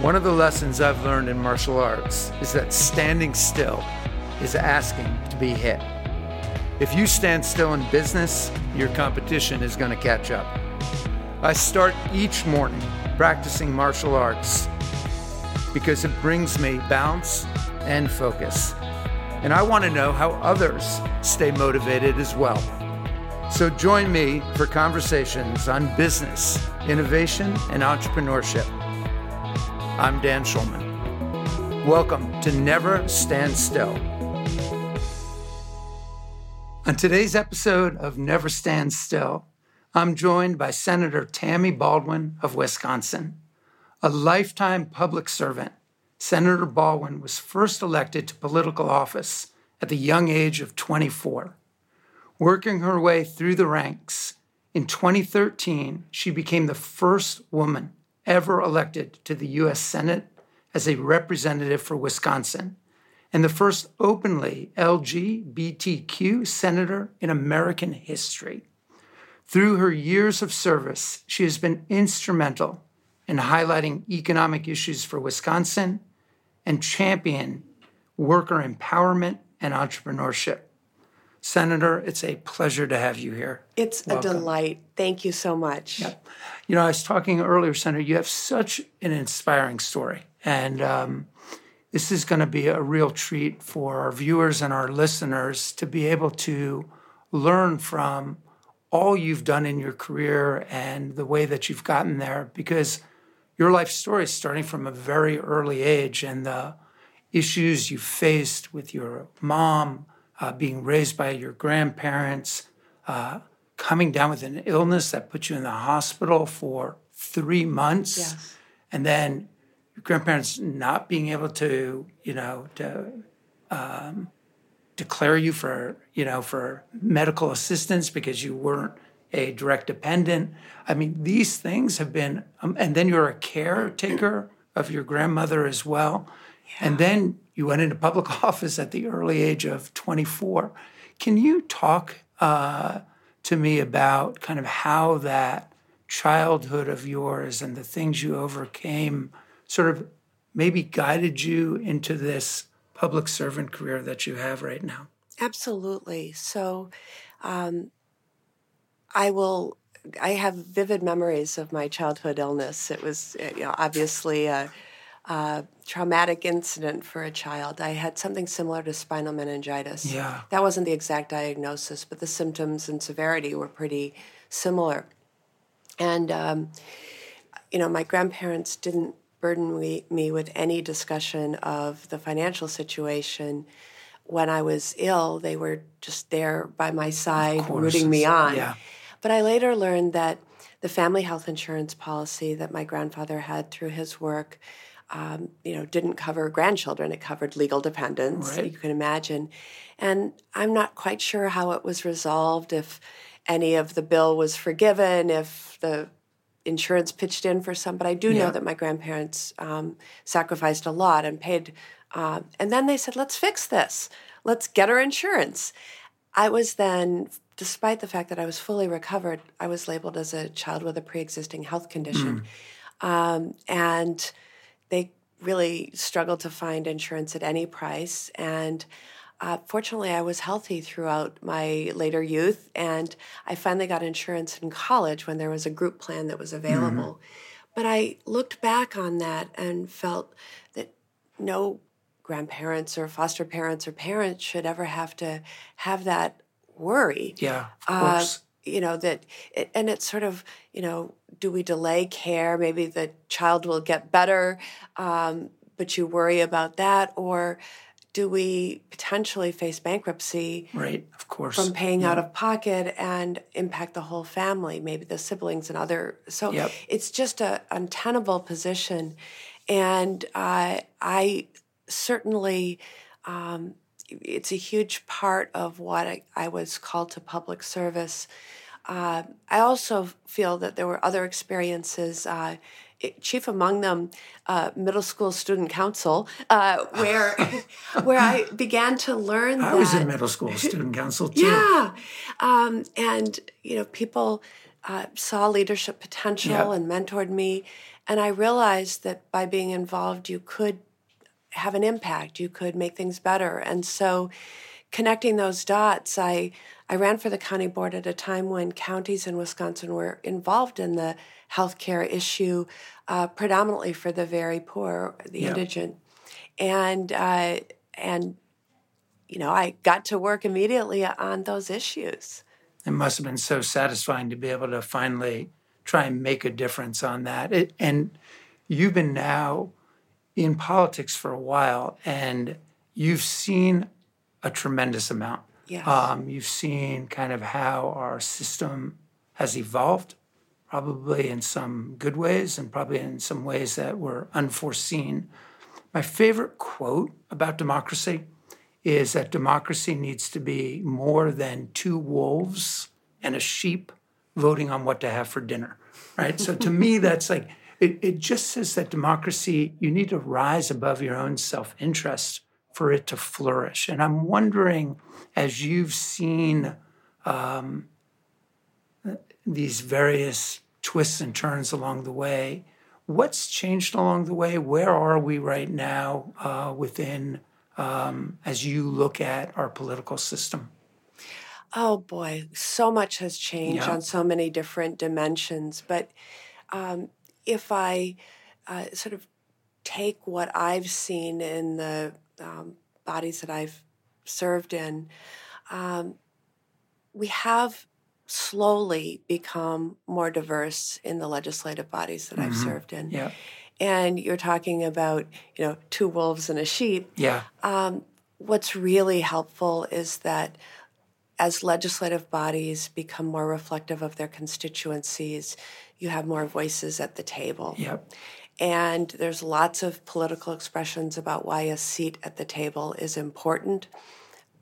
One of the lessons I've learned in martial arts is that standing still is asking to be hit. If you stand still in business, your competition is going to catch up. I start each morning practicing martial arts because it brings me balance and focus. And I want to know how others stay motivated as well. So join me for conversations on business, innovation, and entrepreneurship. I'm Dan Schulman. Welcome to Never Stand Still. On today's episode of Never Stand Still, I'm joined by Senator Tammy Baldwin of Wisconsin. A lifetime public servant, Senator Baldwin was first elected to political office at the young age of 24. Working her way through the ranks, in 2013, she became the first woman ever elected to the U.S. Senate as a representative for Wisconsin and the first openly LGBTQ senator in American history. Through her years of service, she has been instrumental in highlighting economic issues for Wisconsin and champion worker empowerment and entrepreneurship. Senator, it's a pleasure to have you here. It's Welcome. a delight. Thank you so much. Yep. You know, I was talking earlier, Senator, you have such an inspiring story. And um, this is going to be a real treat for our viewers and our listeners to be able to learn from all you've done in your career and the way that you've gotten there because your life story is starting from a very early age and the issues you faced with your mom uh, being raised by your grandparents, uh, coming down with an illness that put you in the hospital for three months, yes. and then your grandparents not being able to, you know, to um, declare you for, you know, for medical assistance because you weren't a direct dependent. I mean, these things have been, um, and then you're a caretaker of your grandmother as well. Yeah. And then you went into public office at the early age of 24. Can you talk uh, to me about kind of how that childhood of yours and the things you overcame sort of maybe guided you into this public servant career that you have right now? Absolutely. So, um, I will. I have vivid memories of my childhood illness. It was, you know, obviously a, uh, traumatic incident for a child. I had something similar to spinal meningitis. Yeah. That wasn't the exact diagnosis, but the symptoms and severity were pretty similar. And, um, you know, my grandparents didn't burden me, me with any discussion of the financial situation. When I was ill, they were just there by my side, rooting me on. Yeah. But I later learned that the family health insurance policy that my grandfather had through his work um, you know, didn't cover grandchildren. It covered legal dependents. Right. You can imagine. And I'm not quite sure how it was resolved, if any of the bill was forgiven, if the insurance pitched in for some. But I do yeah. know that my grandparents um, sacrificed a lot and paid. Uh, and then they said, let's fix this. Let's get our insurance. I was then, despite the fact that I was fully recovered, I was labeled as a child with a pre existing health condition. Mm. Um, and they really struggled to find insurance at any price. And uh, fortunately, I was healthy throughout my later youth, and I finally got insurance in college when there was a group plan that was available. Mm-hmm. But I looked back on that and felt that no grandparents or foster parents or parents should ever have to have that worry. Yeah, of uh, course you know that it, and it's sort of you know do we delay care maybe the child will get better um, but you worry about that or do we potentially face bankruptcy right of course from paying yeah. out of pocket and impact the whole family maybe the siblings and other so yep. it's just a untenable position and uh, i certainly um, it's a huge part of what I, I was called to public service. Uh, I also feel that there were other experiences. Uh, chief among them, uh, middle school student council, uh, where where I began to learn. I that, was in middle school student council too. Yeah, um, and you know, people uh, saw leadership potential and mentored me, And I realized that by being involved, you could have an impact, you could make things better. And so, connecting those dots, I, I ran for the county board at a time when counties in Wisconsin were involved in the healthcare issue, uh, predominantly for the very poor, the yeah. indigent. And, uh, and, you know, I got to work immediately on those issues. It must have been so satisfying to be able to finally try and make a difference on that. It, and you've been now in politics for a while, and you've seen a tremendous amount. Yes. Um, you've seen kind of how our system has evolved, probably in some good ways and probably in some ways that were unforeseen. My favorite quote about democracy is that democracy needs to be more than two wolves and a sheep voting on what to have for dinner, right? so to me, that's like, it, it just says that democracy, you need to rise above your own self interest for it to flourish. And I'm wondering, as you've seen um, these various twists and turns along the way, what's changed along the way? Where are we right now uh, within, um, as you look at our political system? Oh boy, so much has changed yeah. on so many different dimensions. But um, if I uh, sort of take what I've seen in the um, bodies that I've served in, um, we have slowly become more diverse in the legislative bodies that mm-hmm. I've served in. Yeah. And you're talking about, you know, two wolves and a sheep. Yeah. Um, what's really helpful is that as legislative bodies become more reflective of their constituencies, you have more voices at the table. Yep. And there's lots of political expressions about why a seat at the table is important.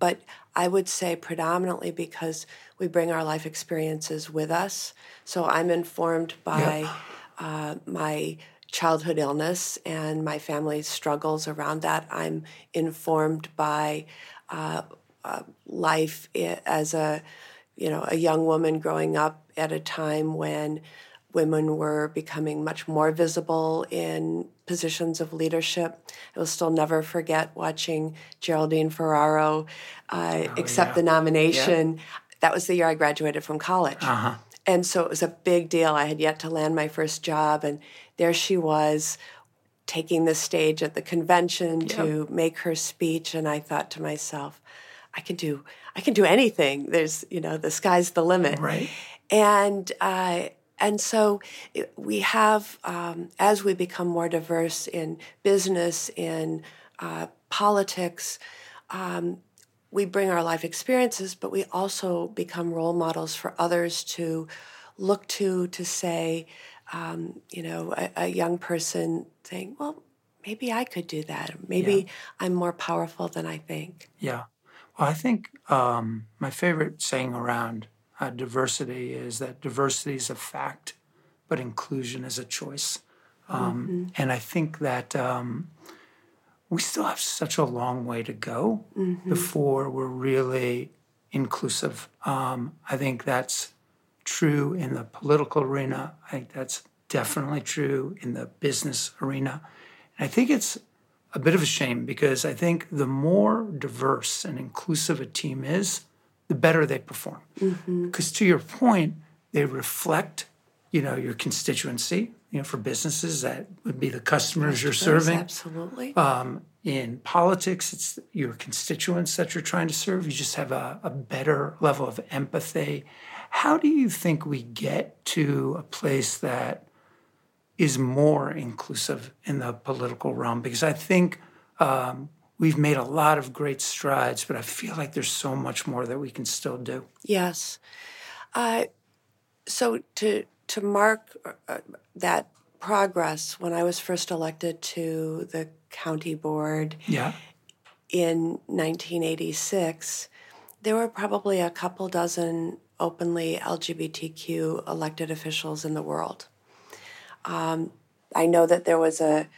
But I would say predominantly because we bring our life experiences with us. So I'm informed by yep. uh, my childhood illness and my family's struggles around that. I'm informed by uh, uh, life as a you know a young woman growing up at a time when women were becoming much more visible in positions of leadership. I will still never forget watching Geraldine Ferraro uh, oh, accept yeah. the nomination. Yeah. That was the year I graduated from college. Uh-huh. And so it was a big deal. I had yet to land my first job, and there she was taking the stage at the convention yep. to make her speech. And I thought to myself, I can do I can do anything. There's you know the sky's the limit. Right. And uh, and so we have, um, as we become more diverse in business, in uh, politics, um, we bring our life experiences, but we also become role models for others to look to to say, um, you know, a, a, young person saying, well, maybe I could do that. Maybe yeah. I'm more powerful than I think. Yeah. Well, I think um, my favorite saying around uh, diversity is that diversity is a fact, but inclusion is a choice. Um, mm-hmm. And I think that um, we still have such a long way to go mm-hmm. before we're really inclusive. Um, I think that's true in the political arena. I think that's definitely true in the business arena. And I think it's a bit of a shame because I think the more diverse and inclusive a team is, the better they perform. Because mm-hmm. to your point, they reflect, you know, your constituency. You know, for businesses, that would be the customers you're serving. Absolutely. Um, in politics, it's your constituents that you're trying to serve. You just have a, a better level of empathy. How do you think we get to a place that is more inclusive in the political realm? Because I think um, we've made a lot of great strides, but I feel like there's so much more that we can still do. Yes. Uh, so to to mark uh, that progress, when I was first elected to the county board, yeah. in 1986, there were probably a couple dozen openly LGBTQ elected officials in the world. Um, I know that there was a,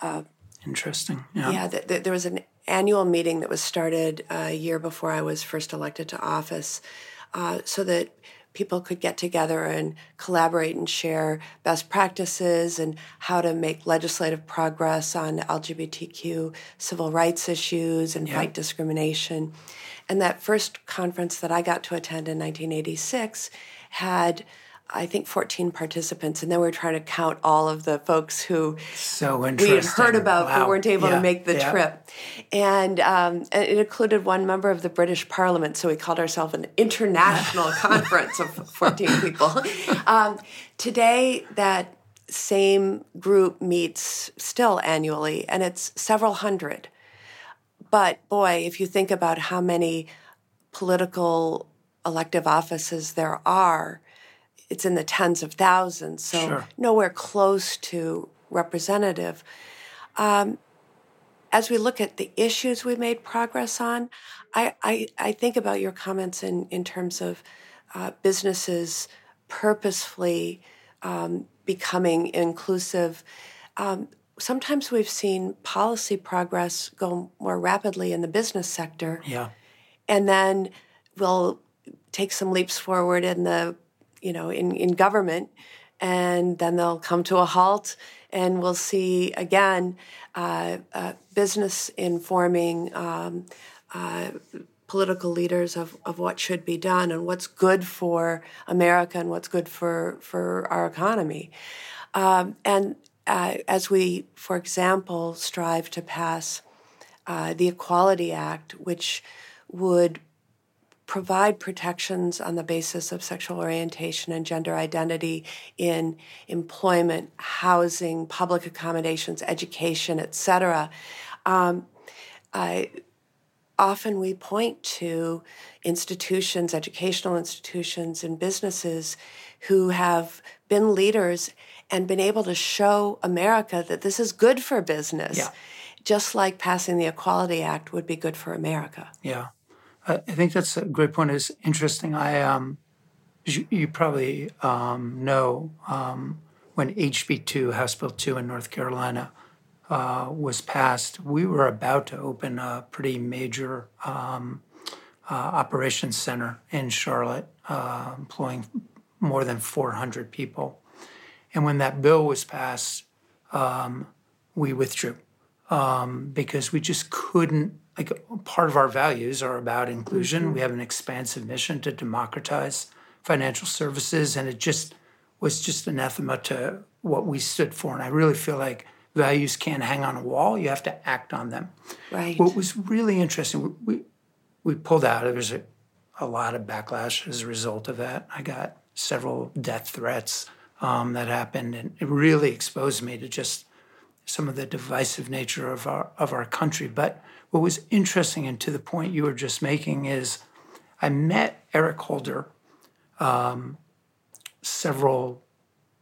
a Interesting. Yeah. Yeah. Th- th- there was an annual meeting that was started a year before I was first elected to office, uh, so that people could get together and collaborate and share best practices and how to make legislative progress on LGBTQ civil rights issues and yeah. fight discrimination. And that first conference that I got to attend in 1986 had I think 14 participants, and then we are trying to count all of the folks who so we had heard about wow. but weren't able yeah. to make the yeah. trip. And, um, it included one member of the British Parliament, so we called ourselves an international conference of 14 people. Um, today, that same group meets still annually, and it's several hundred. But boy, if you think about how many political elective offices there are, it's in the tens of thousands, so sure. nowhere close to representative. Um, as we look at the issues we made progress on, I, I, I think about your comments in, in terms of uh, businesses purposefully um, becoming inclusive. Um, sometimes we've seen policy progress go more rapidly in the business sector. Yeah. And then we'll take some leaps forward in the you know, in, in government, and then they'll come to a halt, and we'll see again uh, uh, business informing um, uh, political leaders of, of what should be done and what's good for America and what's good for, for our economy. Um, and uh, as we, for example, strive to pass uh, the Equality Act, which would provide protections on the basis of sexual orientation and gender identity in employment, housing, public accommodations, education, etc. Um, often we point to institutions, educational institutions, and businesses who have been leaders and been able to show America that this is good for business. Yeah. Just like passing the Equality Act would be good for America. Yeah. I think that's a great point. It's interesting. I um, you, you probably um, know um, when HB two House Bill two in North Carolina uh, was passed, we were about to open a pretty major um, uh, operations center in Charlotte, uh, employing more than 400 people. And when that bill was passed, um, we withdrew um, because we just couldn't like part of our values are about inclusion. Mm-hmm. We have an expansive mission to democratize financial services, and it just was just anathema to what we stood for. And I really feel like values can't hang on a wall; you have to act on them. Right. What was really interesting, we we pulled out. There was a, a lot of backlash as a result of that. I got several death threats um, that happened, and it really exposed me to just some of the divisive nature of our of our country. But what was interesting and to the point you were just making is I met Eric Holder um, several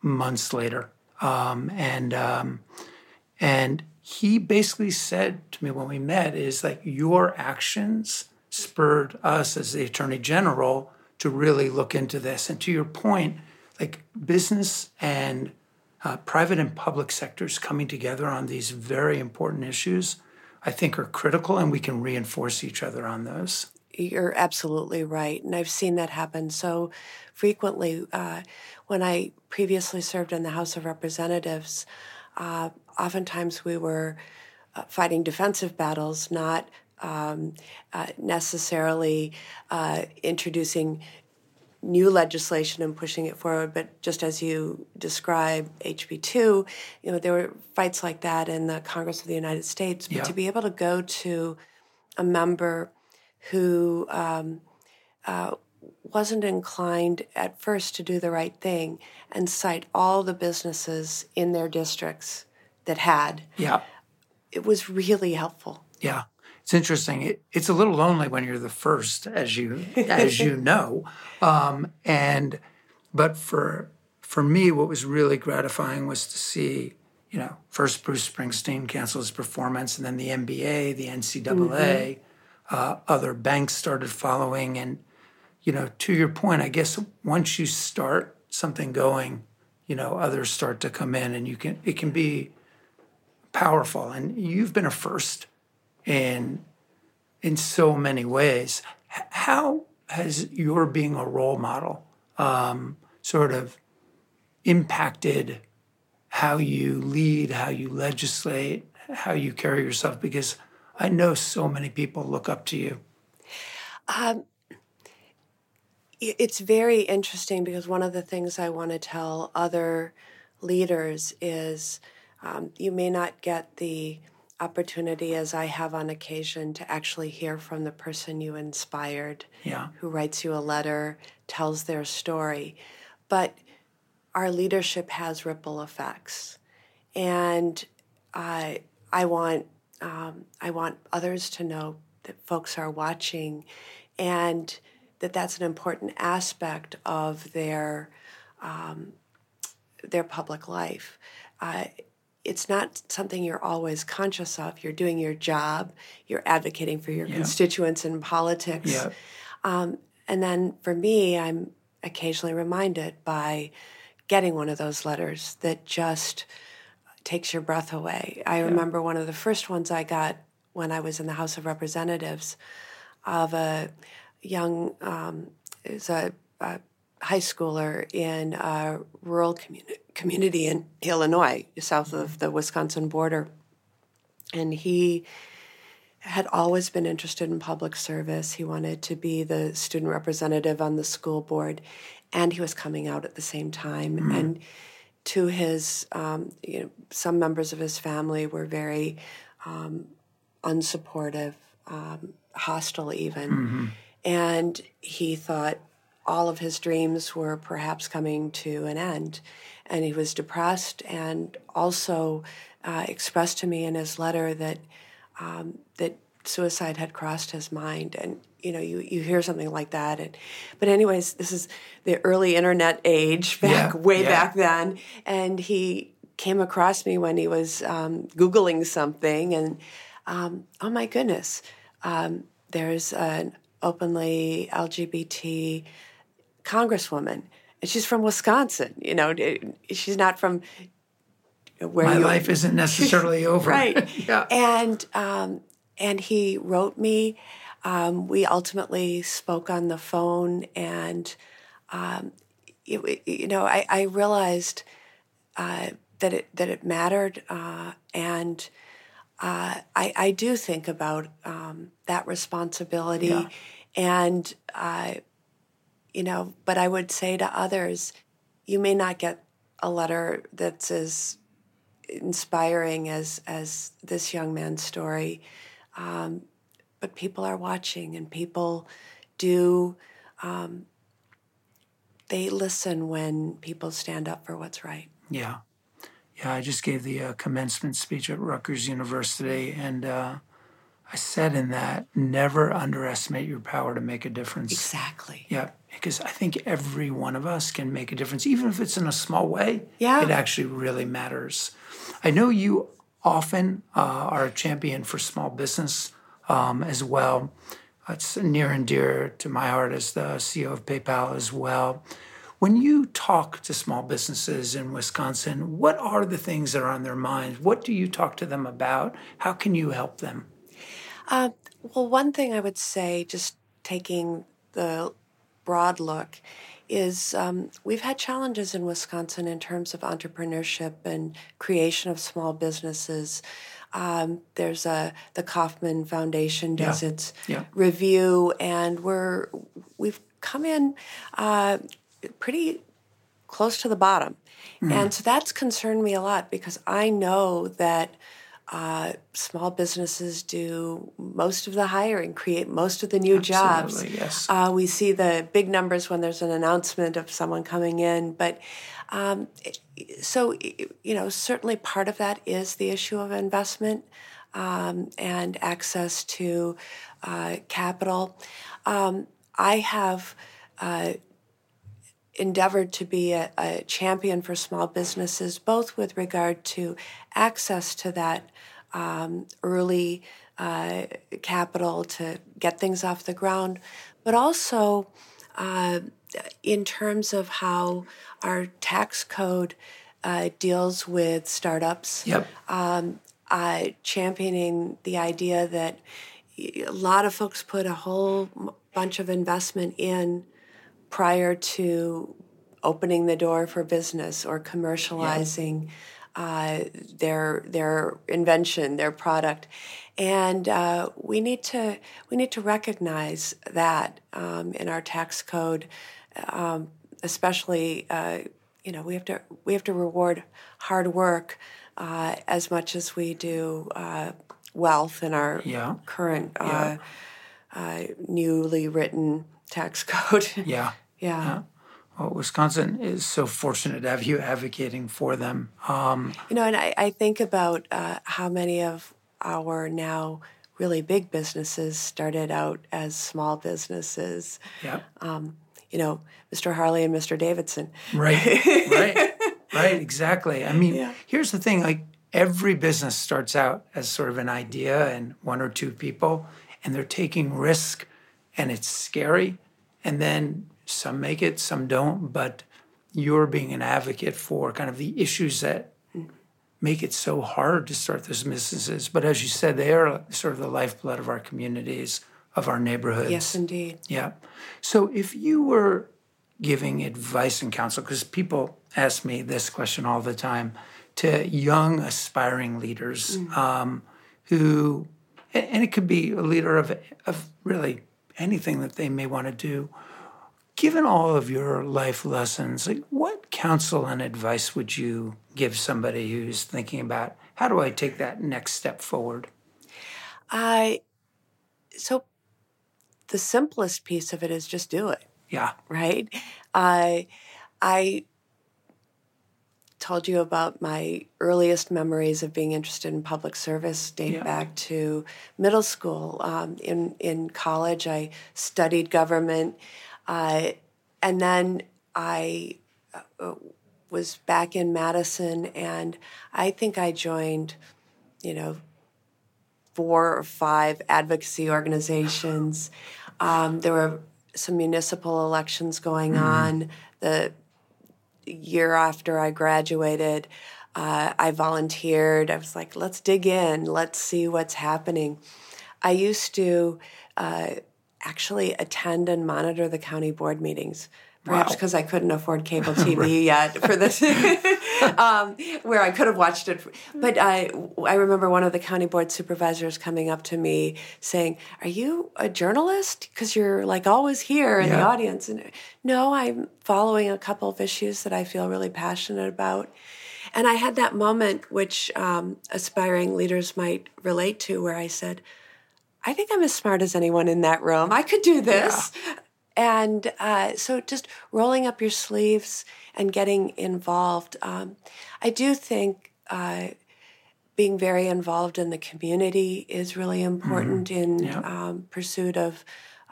months later, um, and um, and he basically said to me when we met is like your actions spurred us as the attorney general to really look into this. And to your point, like business and uh, private and public sectors coming together on these very important issues I think are critical, and we can reinforce each other on those. You're absolutely right. And I've seen that happen so frequently. Uh, when I previously served in the House of Representatives, uh, oftentimes we were uh, fighting defensive battles, not um, uh, necessarily uh, introducing new legislation and pushing it forward. But just as you describe HB2, you know, there were fights like that in the Congress of the United States. But yeah. to be able to go to a member who um, uh, wasn't inclined at first to do the right thing and cite all the businesses in their districts that had, yeah, it was really helpful. Yeah it's interesting. It, it's a little lonely when you're the first, as you as you know. Um, and but for for me, what was really gratifying was to see, you know, first Bruce Springsteen cancel his performance, and then the NBA, the NCAA, mm-hmm. uh, other banks started following, and you know, to your point, I guess once you start something going, you know, others start to come in, and you can it can be powerful. And you've been a first in in so many ways. How has your being a role model um, sort of impacted how you lead, how you legislate, how you carry yourself? Because I know so many people look up to you. Um, it's very interesting because one of the things I want to tell other leaders is um, you may not get the opportunity as I have on occasion to actually hear from the person you inspired, yeah. who writes you a letter, tells their story. But our leadership has ripple effects. And I, I want um, I want others to know that folks are watching and that that's an important aspect of their um, their public life. Uh, it's not something you're always conscious of. You're doing your job. You're advocating for your yeah. constituents in politics. Yeah. Um, and then for me, I'm occasionally reminded by getting one of those letters that just takes your breath away. I yeah. remember one of the first ones I got when I was in the House of Representatives of a young, um, is a, a high schooler in a rural communi- community in Illinois, south of the Wisconsin border. And he had always been interested in public service. He wanted to be the student representative on the school board, and he was coming out at the same time. Mm-hmm. And to his, um, you know, some members of his family were very um, unsupportive, um, hostile even. Mm-hmm. And he thought, all of his dreams were perhaps coming to an end. And he was depressed and also uh, expressed to me in his letter that, um, that suicide had crossed his mind. And, you know, you, you hear something like that. And, but anyways, this is the early internet age, back yeah, way yeah. back then. And he came across me when he was um, Googling something. And, um, oh my goodness, um, there's an openly LGBT congresswoman, and she's from Wisconsin. You know, she's not from where my life isn't necessarily over. right. yeah. And um, and he wrote me. Um, we ultimately spoke on the phone, and um, it, you know, I, I realized uh, that it that it mattered, uh, and uh, I, I do think about um, that responsibility, yeah. and uh, you know, but I would say to others, you may not get a letter that's as inspiring as as this young man's story, um, but people are watching, and people do. Um, they listen when people stand up for what's right. Yeah, yeah. I just gave the uh, commencement speech at Rutgers University, and uh, I said in that, never underestimate your power to make a difference. Exactly. Yeah, because I think every one of us can make a difference, even if it's in a small way. Yeah. It actually really matters. I know you often uh, are a champion for small business um, as well. It's near and dear to my heart as the CEO of PayPal as well. When you talk to small businesses in Wisconsin, what are the things that are on their minds? What do you talk to them about? How can you help them? Uh, well, one thing I would say, just taking the broad look, is um, we've had challenges in Wisconsin in terms of entrepreneurship and creation of small businesses. Um, there's a the Kauffman Foundation does yeah. its yeah. review, and we're we've come in uh, pretty close to the bottom, mm. and so that's concerned me a lot because I know that uh, small businesses do most of the hiring, create most of the new Absolutely, jobs. Yes. Uh, we see the big numbers when there's an announcement of someone coming in, but um, so you know certainly part of that is the issue of investment um, and access to uh, capital. Um, I have. Endeavored to be a, a, champion for small businesses, both with regard to access to that um, early uh, capital to get things off the ground, but also uh, in terms of how our tax code uh, deals with startups. Yep. Um, championing the idea that a lot of folks put a whole bunch of investment in prior to opening the door for business or commercializing yeah. uh, their their invention, their product, and uh, we need to we need to recognize that um, in our tax code, um, especially uh, you know we have to we have to reward hard work uh, as much as we do uh, wealth in our yeah. current yeah. Uh, newly written tax code. yeah. yeah. yeah. Well, Wisconsin is so fortunate to have you advocating for them. Um, you know, and I, I think about uh, how many of our now really big businesses started out as small businesses. Yeah. Um, you know, Mr. Harley and Mr. Davidson. Right. right. Right. Exactly. I mean, yeah. here's the thing: like every business starts out as sort of an idea and one or two people, and they're taking risk, and it's scary, and then some make it, some don't. But you're being an advocate for kind of the issues that make it so hard to start those businesses. But as you said, they are sort of the lifeblood of our communities, of our neighborhoods. Yes, indeed. Yeah. So if you were giving advice and counsel, because people ask me this question all the time to young aspiring leaders mm-hmm. um, who, and it could be a leader of, of really anything that they may want to do given all of your life lessons, like what counsel and advice would you give somebody who's thinking about how do I take that next step forward? I so the simplest piece of it is just do it. Yeah. Right? I I told you about my earliest memories of being interested in public service date yeah. back to middle school. Um, in in college, I studied government. Uh, and then I uh, was back in Madison, and I think I joined, you know, four or five advocacy organizations. Um, there were some municipal elections going mm-hmm. on. The year after I graduated, uh, I volunteered. I was like, let's dig in, let's see what's happening. I used to uh, actually attend and monitor the county board meetings. Perhaps because wow. I couldn't afford cable TV right. yet for this, um, where I could have watched it. But I, I remember one of the county board supervisors coming up to me saying, "Are you a journalist? Because you're like always here in yeah. the audience." And no, I'm following a couple of issues that I feel really passionate about. And I had that moment, which um, aspiring leaders might relate to, where I said, I think I'm as smart as anyone in that room. I could do this. And uh, so just rolling up your sleeves and getting involved. Um, I do think uh, being very involved in the community is really important mm-hmm. in yeah. um, pursuit of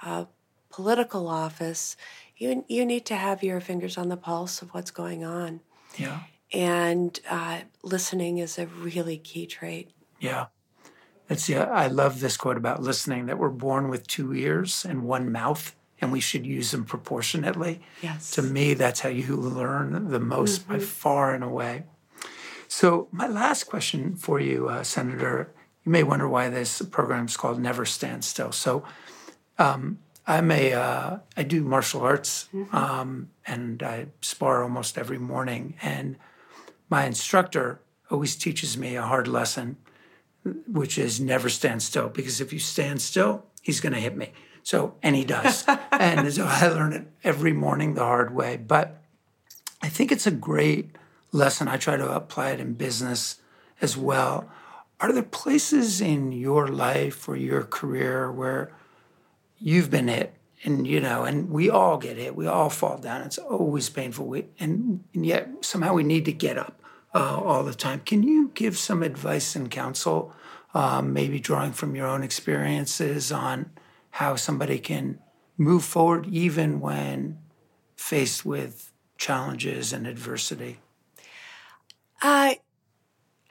uh, political office. You, you need to have your fingers on the pulse of what's going on. Yeah. And uh, listening is a really key trait. Yeah. That's yeah. I love this quote about listening that we're born with two ears and one mouth, and we should use them proportionately. Yes. To me, that's how you learn the most mm-hmm. by far and away. So, my last question for you, uh, Senator, you may wonder why this program is called Never Stand Still. So, um, I'm a uh, I do martial arts, mm-hmm. um, and I spar almost every morning. And my instructor always teaches me a hard lesson which is never stand still because if you stand still, he's going to hit me. So, and he does. and so I learn it every morning the hard way. But I think it's a great lesson. I try to apply it in business as well. Are there places in your life or your career where you've been hit? And you know, and we all get hit. We all fall down. It's always painful. We, and, and yet somehow we need to get up uh, all the time. Can you give some advice and counsel um, maybe drawing from your own experiences on how somebody can move forward even when faced with challenges and adversity? Uh,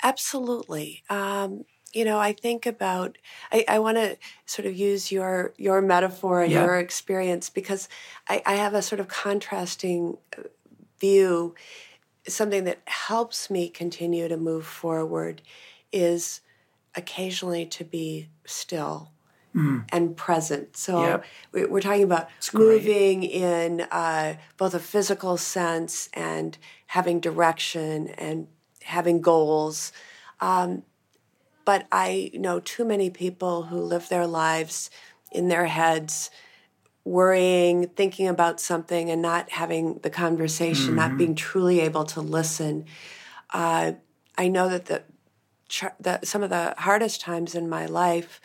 absolutely. Um, you know, I think about. I, I want to sort of use your your metaphor and yeah. your experience because I, I have a sort of contrasting uh, view. Something that helps me continue to move forward is occasionally to be still mm. and present. So yep. we're talking about moving in uh, both a physical sense and having direction and having goals. Um, but I know too many people who live their lives in their heads worrying, thinking about something, and not having the conversation, mm-hmm. not being truly able to listen. Uh, I know that the, the, some of the hardest times in my life,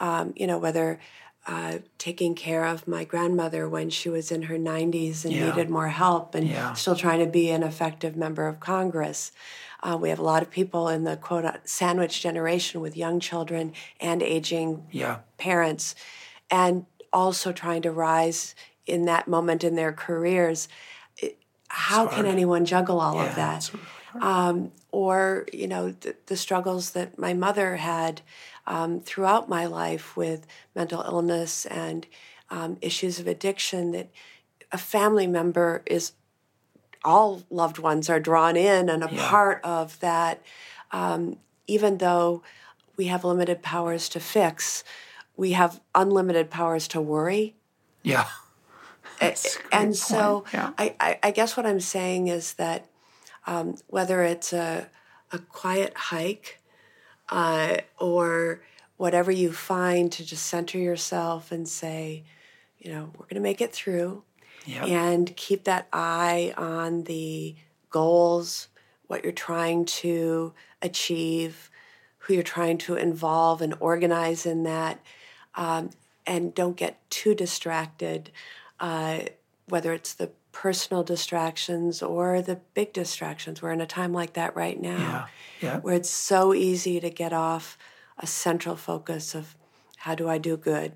um, you know, whether uh, taking care of my grandmother when she was in her 90s and yeah. needed more help, and yeah. still trying to be an effective member of Congress. Uh, we have a lot of people in the quote sandwich generation with young children and aging yeah. parents, and also trying to rise in that moment in their careers. How can anyone juggle all of that? Um, or, you know, the, the, struggles that my mother had um, throughout my life with mental illness and um, issues of addiction that a family member is all loved ones are drawn in and a yeah. part of that um, even though we have limited powers to fix we have unlimited powers to worry. Yeah. and so yeah. I, I, I, guess what I'm saying is that um, whether it's a, a quiet hike uh, or whatever you find to just center yourself and say, you know, we're going to make it through yep. and keep that eye on the goals, what you're trying to achieve, who you're trying to involve and organize in that um, and don't get too distracted, uh, whether it's the personal distractions or the big distractions. We're in a time like that right now, yeah. Yeah. where it's so easy to get off a central focus of how do I do good?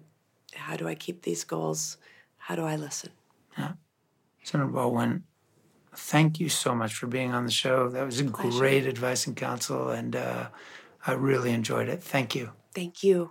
How do I keep these goals? How do I listen? Yeah. Senator Baldwin, thank you so much for being on the show. That was a great advice and counsel, and uh, I really enjoyed it. Thank you. Thank you.